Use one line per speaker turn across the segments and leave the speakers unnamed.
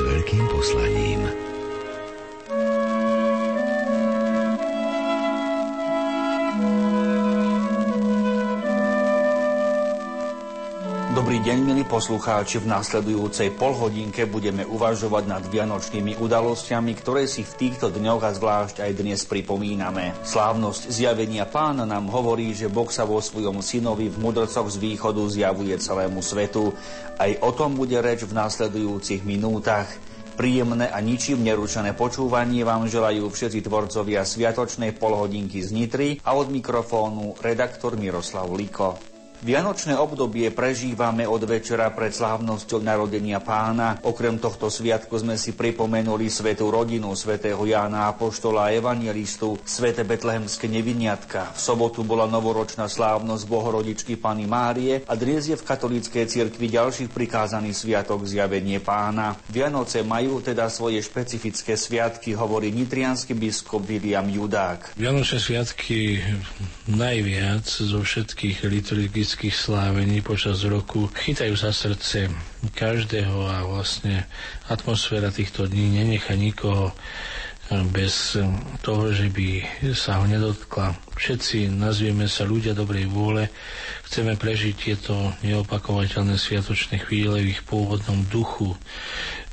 s veľkým poslaním.
Dobrý deň, milí poslucháči. V následujúcej polhodinke budeme uvažovať nad vianočnými udalosťami, ktoré si v týchto dňoch a zvlášť aj dnes pripomíname. Slávnosť zjavenia pána nám hovorí, že Boh sa vo svojom synovi v mudrcoch z východu zjavuje celému svetu. Aj o tom bude reč v následujúcich minútach. Príjemné a ničím nerušené počúvanie vám želajú všetci tvorcovia Sviatočnej polhodinky z Nitry a od mikrofónu redaktor Miroslav Liko. Vianočné obdobie prežívame od večera pred slávnosťou narodenia pána. Okrem tohto sviatku sme si pripomenuli svetú rodinu svätého Jána Apoštola a Evangelistu, svete betlehemské neviniatka. V sobotu bola novoročná slávnosť Bohorodičky Pany Márie a dnes je v katolíckej cirkvi ďalších prikázaný sviatok zjavenie pána. Vianoce majú teda svoje špecifické sviatky, hovorí nitrianský biskup William Judák.
Vianočné sviatky najviac zo všetkých liturgických liturgických slávení počas roku chytajú za srdce každého a vlastne atmosféra týchto dní nenecha nikoho eh, bez toho, že by sa ho nedotkla. Všetci nazvieme sa ľudia dobrej vôle, chceme prežiť tieto neopakovateľné sviatočné chvíle v ich pôvodnom duchu,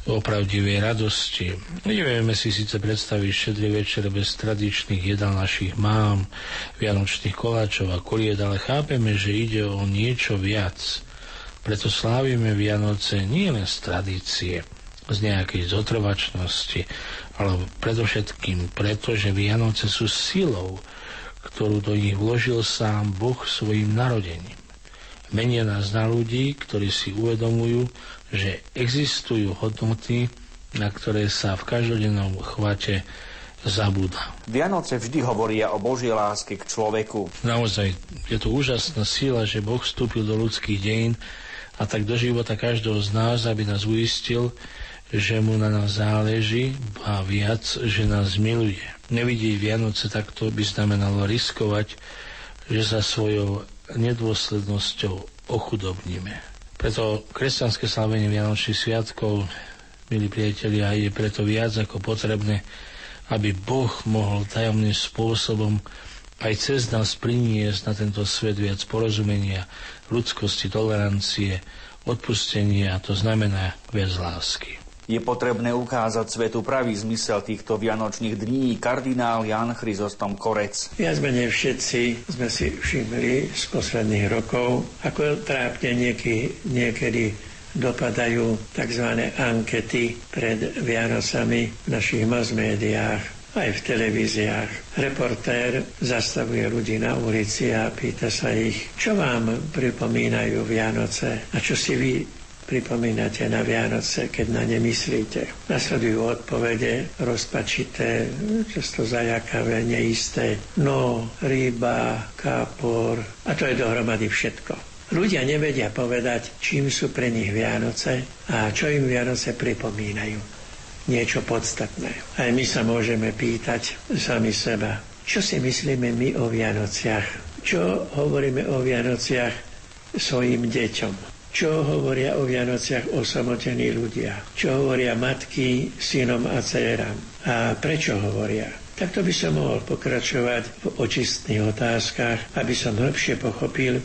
o pravdivej radosti. Nevieme si síce predstaviť šedrý večer bez tradičných jedal našich mám, vianočných koláčov a kolied, ale chápeme, že ide o niečo viac. Preto slávime Vianoce nie len z tradície, z nejakej zotrvačnosti, ale predovšetkým preto, že Vianoce sú silou, ktorú do nich vložil sám Boh svojim narodením. Menia nás na ľudí, ktorí si uvedomujú, že existujú hodnoty, na ktoré sa v každodennom chvate zabúda.
Vianoce vždy hovoria o Božej láske k človeku.
Naozaj je to úžasná sila, že Boh vstúpil do ľudských dejín a tak do života každého z nás, aby nás uistil, že mu na nás záleží a viac, že nás miluje. Nevidieť Vianoce takto by znamenalo riskovať, že sa svojou nedôslednosťou ochudobníme. Preto kresťanské slavenie Vianočných sviatkov, milí priatelia, je preto viac ako potrebné, aby Boh mohol tajomným spôsobom aj cez nás priniesť na tento svet viac porozumenia, ľudskosti, tolerancie, odpustenia, to znamená viac lásky.
Je potrebné ukázať svetu pravý zmysel týchto vianočných dní. Kardinál Jan Chryzostom Korec.
Viac menej všetci sme si všimli z posledných rokov, ako trápne nieky, niekedy dopadajú tzv. ankety pred Vianocami v našich mass aj v televíziách. Reportér zastavuje ľudí na ulici a pýta sa ich, čo vám pripomínajú Vianoce a čo si vy pripomínate na Vianoce, keď na ne myslíte. Nasledujú odpovede rozpačité, často zajakavé, neisté. No, ryba, kápor a to je dohromady všetko. Ľudia nevedia povedať, čím sú pre nich Vianoce a čo im Vianoce pripomínajú. Niečo podstatné. Aj my sa môžeme pýtať sami seba, čo si myslíme my o Vianociach? Čo hovoríme o Vianociach svojim deťom? Čo hovoria o Vianociach osamotení ľudia, čo hovoria matky synom a dcerám a prečo hovoria. Takto by som mohol pokračovať v očistných otázkach, aby som hĺbšie pochopil,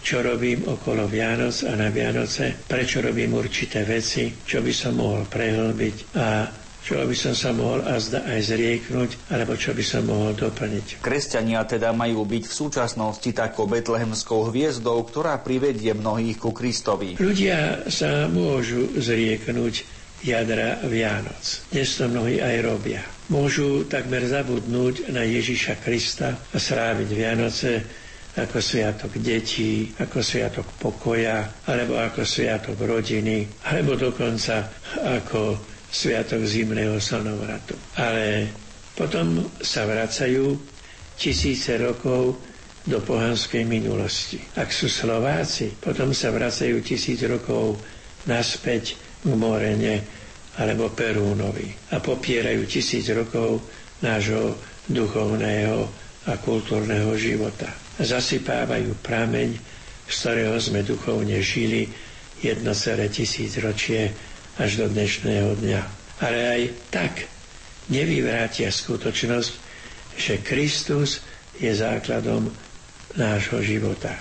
čo robím okolo Vianoc a na Vianoce, prečo robím určité veci, čo by som mohol prehlbiť a čo by som sa mohol azda aj zrieknúť, alebo čo by som mohol doplniť.
Kresťania teda majú byť v súčasnosti takou betlehemskou hviezdou, ktorá privedie mnohých ku Kristovi.
Ľudia sa môžu zrieknúť jadra Vianoc. Dnes to mnohí aj robia. Môžu takmer zabudnúť na Ježiša Krista a sráviť Vianoce ako sviatok detí, ako sviatok pokoja, alebo ako sviatok rodiny, alebo dokonca ako sviatok zimného slnovratu. Ale potom sa vracajú tisíce rokov do pohanskej minulosti. Ak sú Slováci, potom sa vracajú tisíc rokov naspäť k Morene alebo Perúnovi a popierajú tisíc rokov nášho duchovného a kultúrneho života. Zasypávajú prameň, z ktorého sme duchovne žili jedno celé tisíc ročie až do dnešného dňa. Ale aj tak nevyvrátia skutočnosť, že Kristus je základom nášho života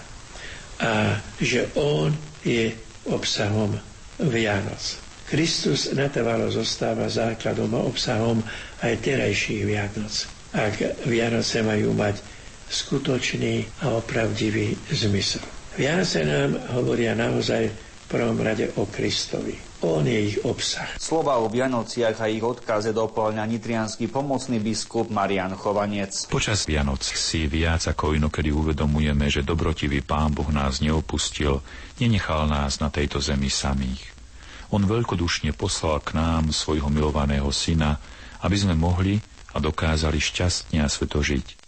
a že On je obsahom Vianoc. Kristus natrvalo zostáva základom a obsahom aj terajších Vianoc. Ak Vianoce majú mať skutočný a opravdivý zmysel. Vianoce nám hovoria naozaj v prvom rade o Kristovi. On je ich obsah.
Slova o Vianociach a ich odkaze doplňa nitrianský pomocný biskup Marian Chovanec.
Počas Vianoc si viac ako inokedy uvedomujeme, že dobrotivý Pán Boh nás neopustil, nenechal nás na tejto zemi samých. On veľkodušne poslal k nám svojho milovaného syna, aby sme mohli a dokázali šťastne a sveto žiť.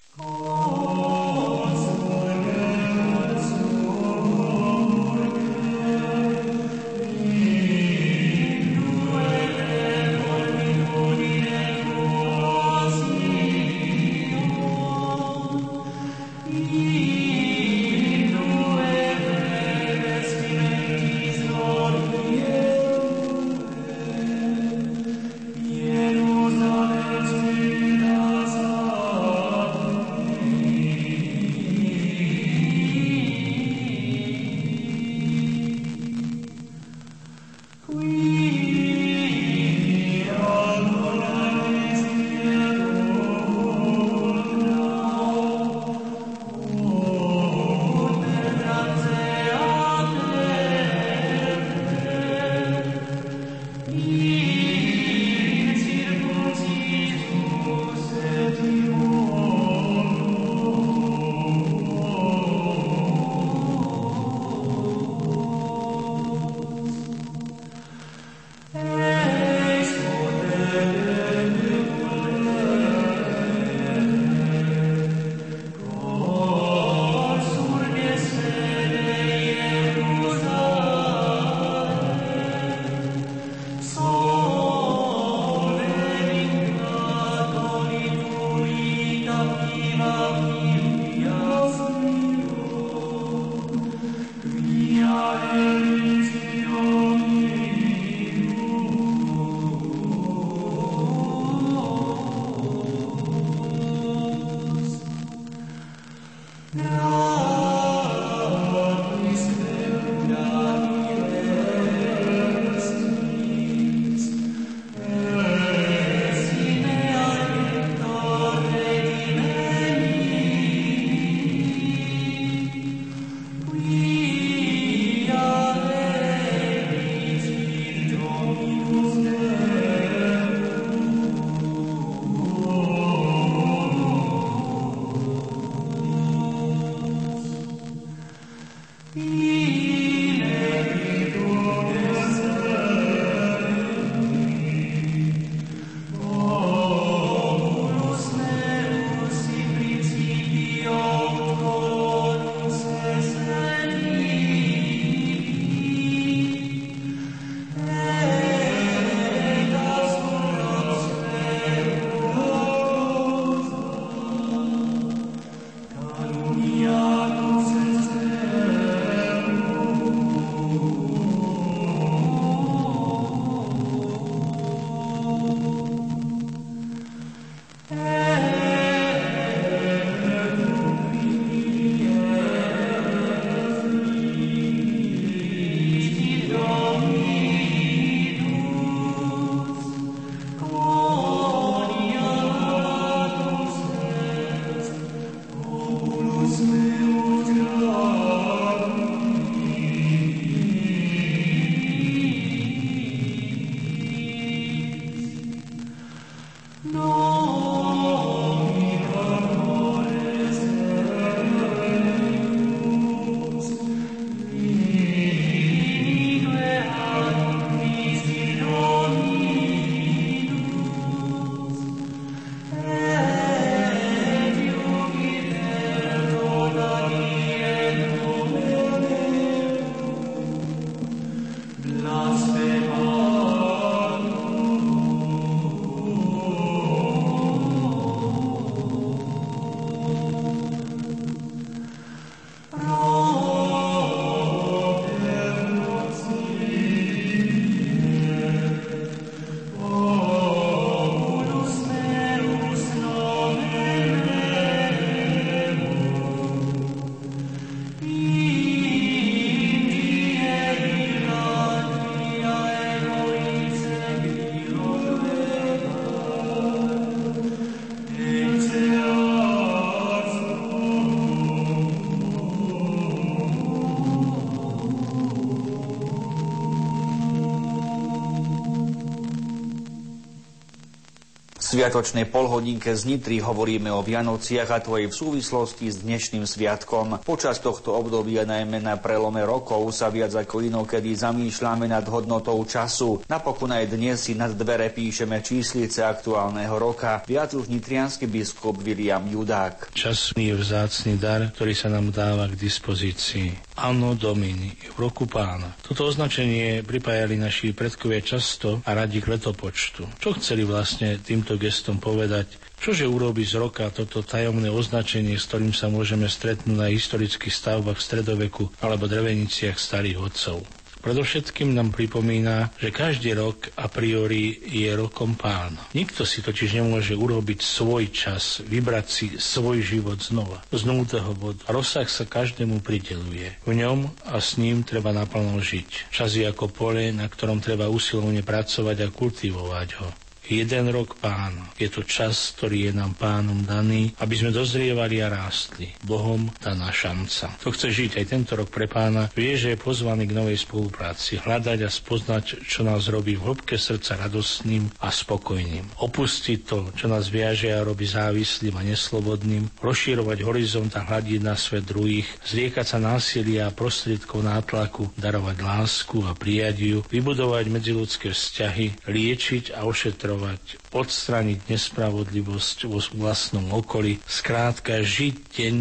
Sviatočnej polhodinke z Nitry hovoríme o Vianociach a to aj v súvislosti s dnešným sviatkom. Počas tohto obdobia, najmä na prelome rokov, sa viac ako inokedy zamýšľame nad hodnotou času. Napokon aj dnes si nad dvere píšeme číslice aktuálneho roka. Viac už nitrianský biskup William Judák.
Čas je vzácný dar, ktorý sa nám dáva k dispozícii. Anno Domini, v roku pána. Toto označenie pripájali naši predkovia často a radi k letopočtu. Čo chceli vlastne týmto gestom povedať? Čože urobí z roka toto tajomné označenie, s ktorým sa môžeme stretnúť na historických stavbách v stredoveku alebo dreveniciach starých otcov? Predovšetkým nám pripomína, že každý rok a priori je rokom pána. Nikto si totiž nemôže urobiť svoj čas, vybrať si svoj život znova, z nultého bodu. Rozsah sa každému prideluje. V ňom a s ním treba naplno žiť. Čas je ako pole, na ktorom treba usilovne pracovať a kultivovať ho jeden rok pána. Je to čas, ktorý je nám pánom daný, aby sme dozrievali a rástli. Bohom daná šanca. To chce žiť aj tento rok pre pána, vie, že je pozvaný k novej spolupráci, hľadať a spoznať, čo nás robí v hĺbke srdca radostným a spokojným. Opustiť to, čo nás viaže a robí závislým a neslobodným, rozširovať horizont a hľadiť na svet druhých, zriekať sa násilia a prostriedkov nátlaku, darovať lásku a prijať ju, vybudovať medziludské vzťahy, liečiť a ošetrovať tolerovať, odstraniť nespravodlivosť vo vlastnom okolí, skrátka žiť deň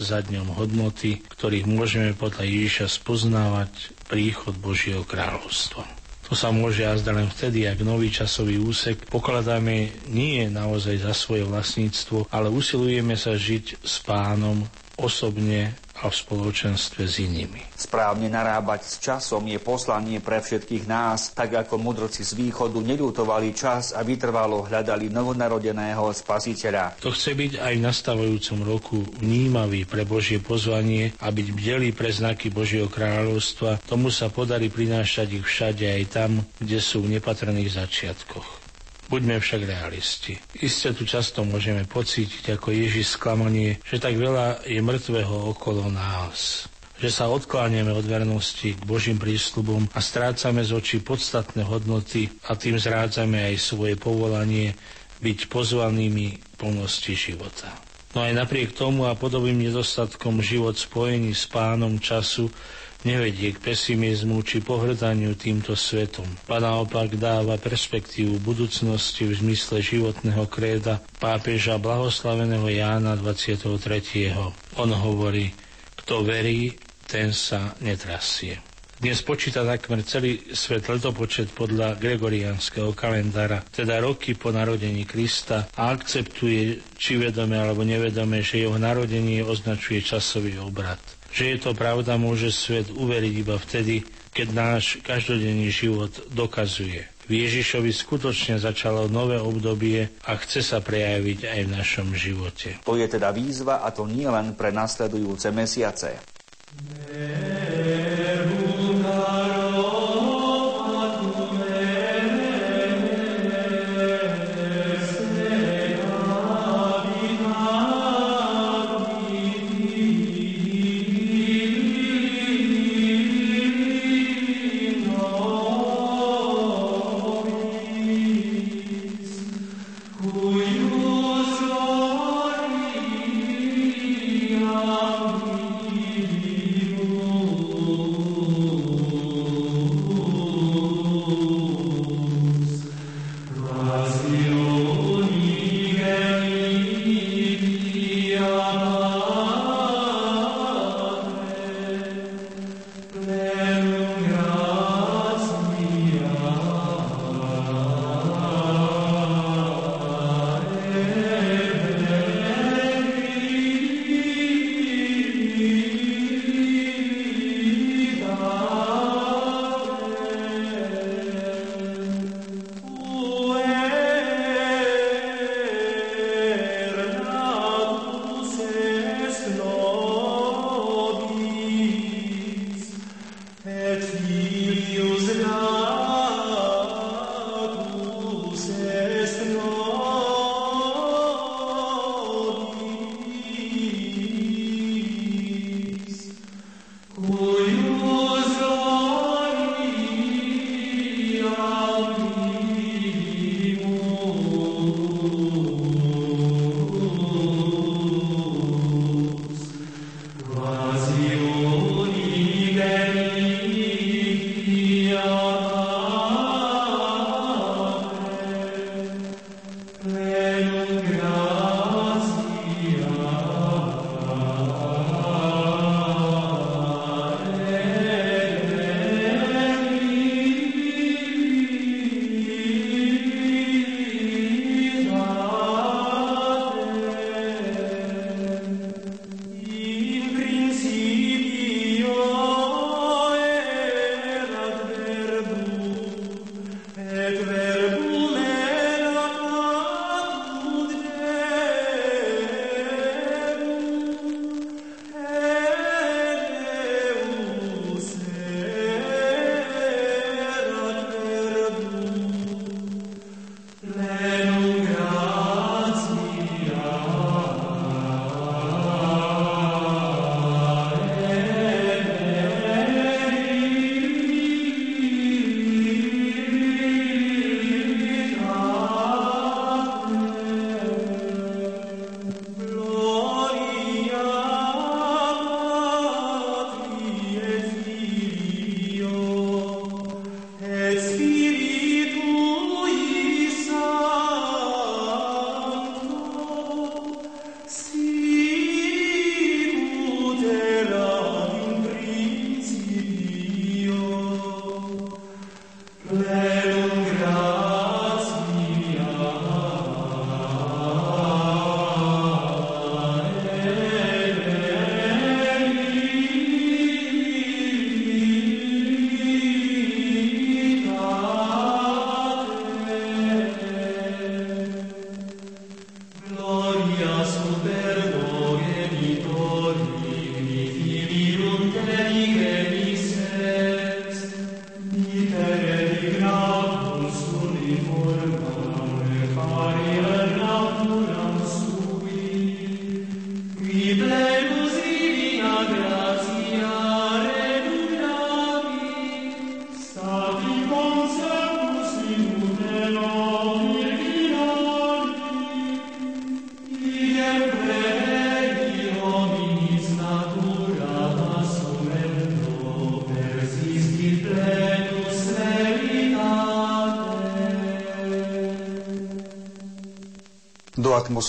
za dňom hodnoty, ktorých môžeme podľa Ježiša spoznávať príchod Božieho kráľovstva. To sa môže jazda len vtedy, ak nový časový úsek pokladáme nie naozaj za svoje vlastníctvo, ale usilujeme sa žiť s pánom osobne a v spoločenstve s inými.
Správne narábať s časom je poslanie pre všetkých nás, tak ako mudrci z východu neľutovali čas a vytrvalo hľadali novonarodeného spasiteľa.
To chce byť aj v nastavujúcom roku vnímavý pre Božie pozvanie a byť bdelý pre znaky Božieho kráľovstva. Tomu sa podarí prinášať ich všade aj tam, kde sú v nepatrných začiatkoch. Buďme však realisti. Isté tu často môžeme pocítiť ako Ježiš sklamanie, že tak veľa je mŕtvého okolo nás že sa odkláňame od vernosti k Božím prísľubom a strácame z očí podstatné hodnoty a tým zrádzame aj svoje povolanie byť pozvanými plnosti života. No aj napriek tomu a podobným nedostatkom život spojený s pánom času nevedie k pesimizmu či pohrdaniu týmto svetom. A naopak dáva perspektívu budúcnosti v zmysle životného kréda pápeža blahoslaveného Jána 23. On hovorí, kto verí, ten sa netrasie. Dnes počíta takmer celý svet letopočet podľa gregoriánskeho kalendára, teda roky po narodení Krista a akceptuje, či vedome alebo nevedome, že jeho narodenie označuje časový obrad. Že je to pravda, môže svet uveriť iba vtedy, keď náš každodenný život dokazuje. V Ježišovi skutočne začalo nové obdobie a chce sa prejaviť aj v našom živote.
To je teda výzva a to nie len pre nasledujúce mesiace. Amen.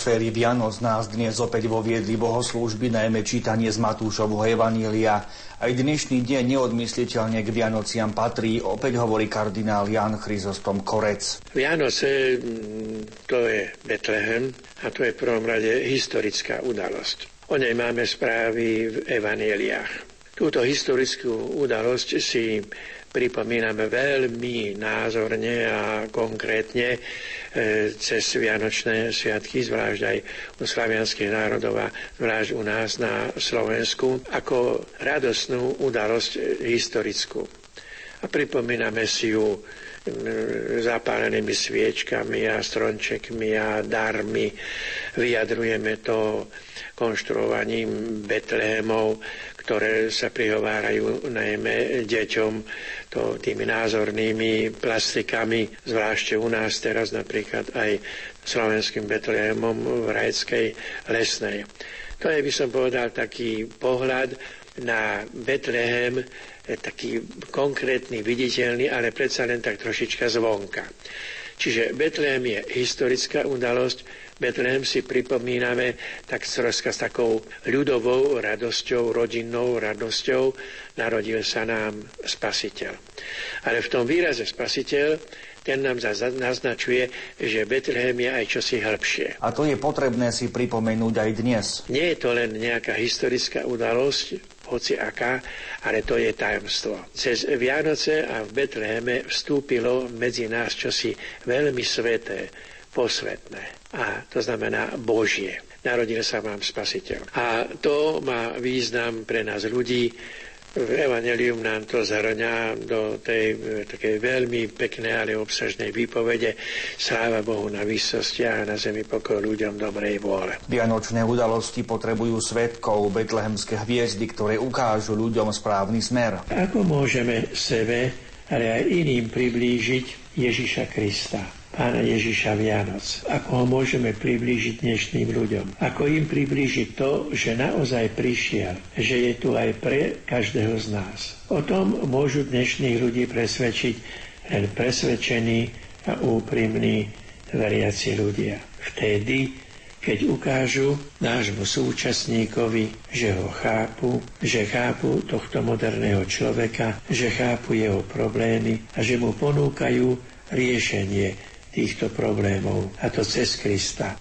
Atmosféry Vianoc nás dnes opäť voviedli bohoslúžby, najmä čítanie z Matúšovho Evanília. Aj dnešný deň neodmysliteľne k Vianociam patrí, opäť hovorí kardinál Jan Chryzostom Korec.
Vianoce mm, to je Betlehem a to je v prvom rade historická udalosť. O nej máme správy v Evaníliách. Túto historickú udalosť si pripomíname veľmi názorne a konkrétne e, cez Vianočné sviatky, zvlášť aj u slavianských národov a zvlášť u nás na Slovensku, ako radosnú udalosť historickú. A pripomíname si ju zapálenými sviečkami a strončekmi a darmi. Vyjadrujeme to konštruovaním Betlehemov, ktoré sa prihovárajú najmä deťom to tými názornými plastikami, zvlášte u nás teraz napríklad aj slovenským Betlehemom v Rajskej lesnej. To je, by som povedal, taký pohľad na Betlehem, taký konkrétny, viditeľný, ale predsa len tak trošička zvonka. Čiže Betlehem je historická udalosť, Betlehem si pripomíname tak s takou ľudovou radosťou, rodinnou radosťou, narodil sa nám spasiteľ. Ale v tom výraze spasiteľ ten nám naznačuje, že Betlehem je aj čosi hĺbšie.
A to je potrebné si pripomenúť aj dnes.
Nie je to len nejaká historická udalosť, hoci aká, ale to je tajomstvo. Cez Vianoce a v Betleheme vstúpilo medzi nás čosi veľmi sveté, posvetné. A to znamená Božie. Narodil sa vám spasiteľ. A to má význam pre nás ľudí, Evangelium nám to zhrňa do tej takej veľmi peknej, ale obsažnej výpovede. Sláva Bohu na výsostiach a na zemi pokoj ľuďom dobrej vôle.
Vianočné udalosti potrebujú svetkov, betlehemské hviezdy, ktoré ukážu ľuďom správny smer.
Ako môžeme sebe, ale aj iným priblížiť Ježiša Krista? Pána Ježiša Vianoc. Ako ho môžeme priblížiť dnešným ľuďom. Ako im priblížiť to, že naozaj prišiel, že je tu aj pre každého z nás. O tom môžu dnešných ľudí presvedčiť len presvedčení a úprimní veriaci ľudia. Vtedy, keď ukážu nášmu súčasníkovi, že ho chápu, že chápu tohto moderného človeka, že chápu jeho problémy a že mu ponúkajú riešenie týchto problémov, a to cez Krista.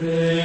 Amen.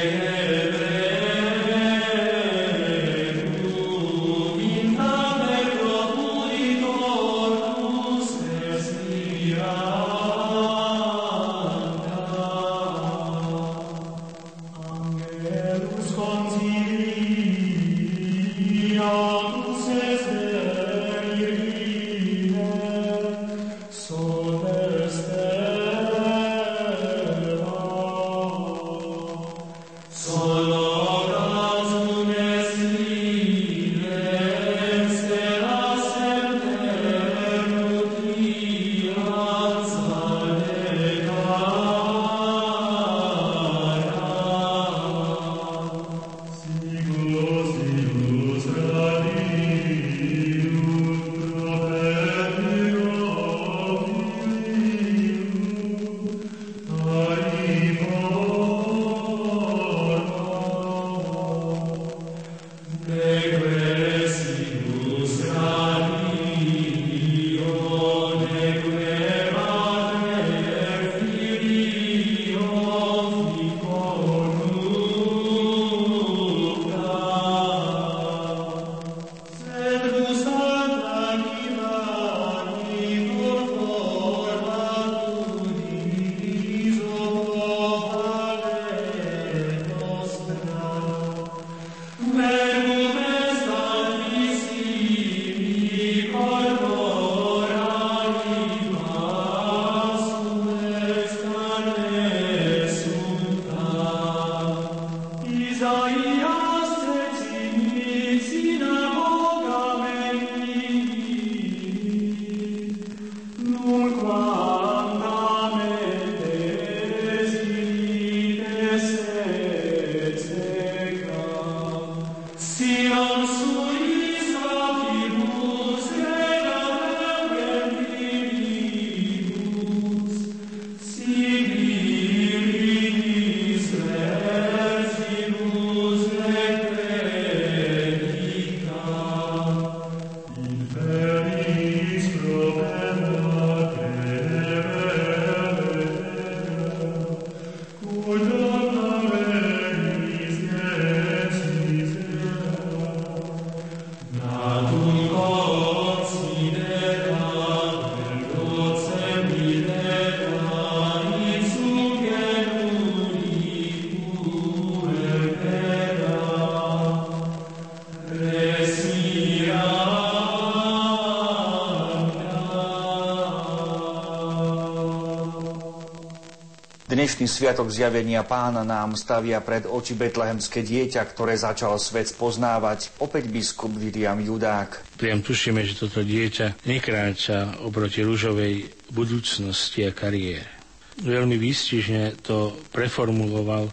Dnešný sviatok zjavenia pána nám stavia pred oči betlehemské dieťa, ktoré začal svet poznávať, opäť biskup William Judák.
Priam tušíme, že toto dieťa nekráča oproti rúžovej budúcnosti a kariére. Veľmi výstižne to preformuloval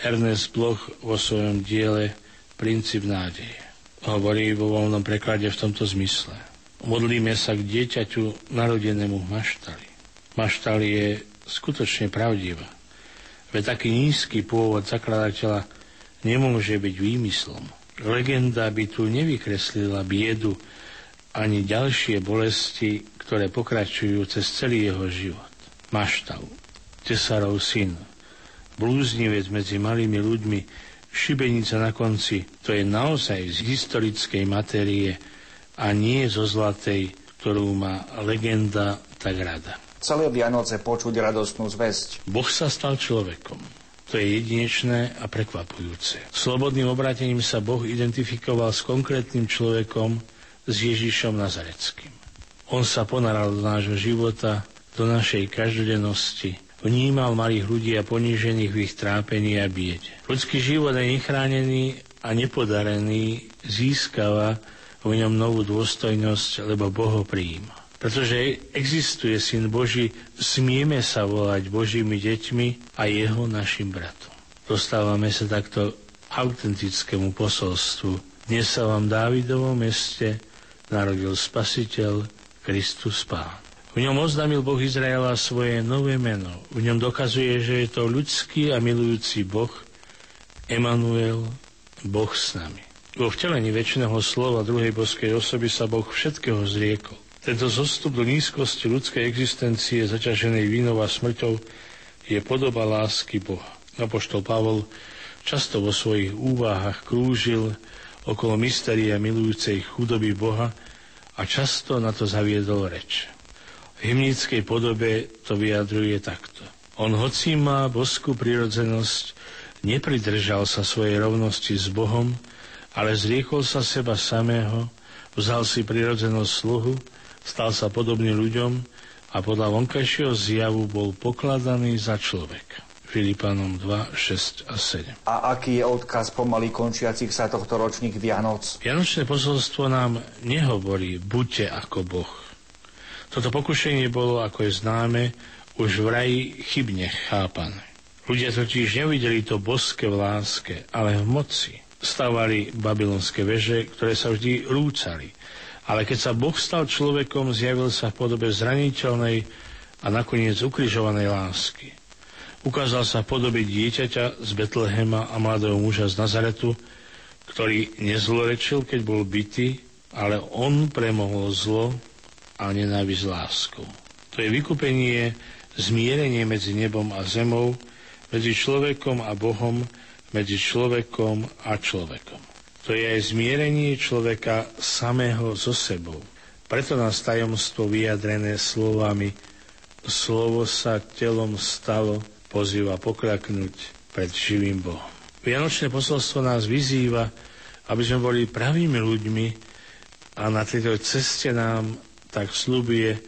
Ernest Bloch vo svojom diele Princíp nádeje. Hovorí vo voľnom preklade v tomto zmysle. Modlíme sa k dieťaťu narodenému v maštali. Maštal je skutočne pravdivá. Veď taký nízky pôvod zakladateľa nemôže byť výmyslom. Legenda by tu nevykreslila biedu ani ďalšie bolesti, ktoré pokračujú cez celý jeho život. Maštav, tesarov syn, blúznivec medzi malými ľuďmi, šibenica na konci, to je naozaj z historickej matérie a nie zo zlatej, ktorú má legenda tak rada
celé Vianoce počuť radostnú zväzť.
Boh sa stal človekom. To je jedinečné a prekvapujúce. Slobodným obrátením sa Boh identifikoval s konkrétnym človekom, s Ježišom Nazareckým. On sa ponaral do nášho života, do našej každodennosti, vnímal malých ľudí a ponížených v ich trápení a biede. Ľudský život je nechránený a nepodarený získava v ňom novú dôstojnosť, lebo Boh ho prijíma. Pretože existuje Syn Boží, smieme sa volať Božími deťmi a jeho našim bratom. Dostávame sa takto autentickému posolstvu. Dnes sa vám Dávidovom meste narodil Spasiteľ Kristus Pán. V ňom oznámil Boh Izraela svoje nové meno. V ňom dokazuje, že je to ľudský a milujúci Boh, Emanuel, Boh s nami. Vo vtelení väčšného slova druhej boskej osoby sa Boh všetkého zriekol. Tento zostup do nízkosti ľudskej existencie zaťaženej vínou a smrťou je podoba lásky Boha. Apoštol Pavol často vo svojich úvahách krúžil okolo mysteria milujúcej chudoby Boha a často na to zaviedol reč. V hymnickej podobe to vyjadruje takto. On hoci má boskú prirodzenosť, nepridržal sa svojej rovnosti s Bohom, ale zriekol sa seba samého, vzal si prirodzenosť sluhu, Stal sa podobný ľuďom a podľa vonkajšieho zjavu bol pokladaný za človeka. Filipanom 2, 6 a 7.
A aký je odkaz pomaly končiacich sa tohto ročných Vianoc?
Vianočné posolstvo nám nehovorí buďte ako Boh. Toto pokušenie bolo, ako je známe, už v raji chybne chápané. Ľudia totiž nevideli to boské v láske, ale v moci. Stavali babylonské veže, ktoré sa vždy rúcali ale keď sa Boh stal človekom, zjavil sa v podobe zraniteľnej a nakoniec ukrižovanej lásky. Ukázal sa v podobe dieťaťa z Betlehema a mladého muža z Nazaretu, ktorý nezlorečil, keď bol bytý, ale on premohol zlo a nenávisť láskou. To je vykupenie, zmierenie medzi nebom a zemou, medzi človekom a Bohom, medzi človekom a človekom. To je aj zmierenie človeka samého so sebou. Preto nás tajomstvo vyjadrené slovami slovo sa telom stalo, pozýva pokraknúť pred živým Bohom. Vianočné posolstvo nás vyzýva, aby sme boli pravými ľuďmi a na tejto ceste nám tak slúbuje,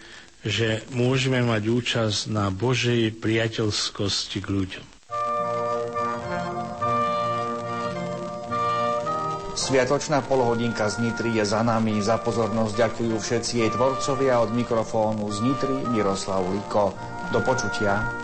že môžeme mať účasť na Božej priateľskosti k ľuďom.
Sviatočná polhodinka z Nitry je za nami. Za pozornosť ďakujú všetci jej tvorcovia od mikrofónu z Nitry Miroslav Liko. Do počutia.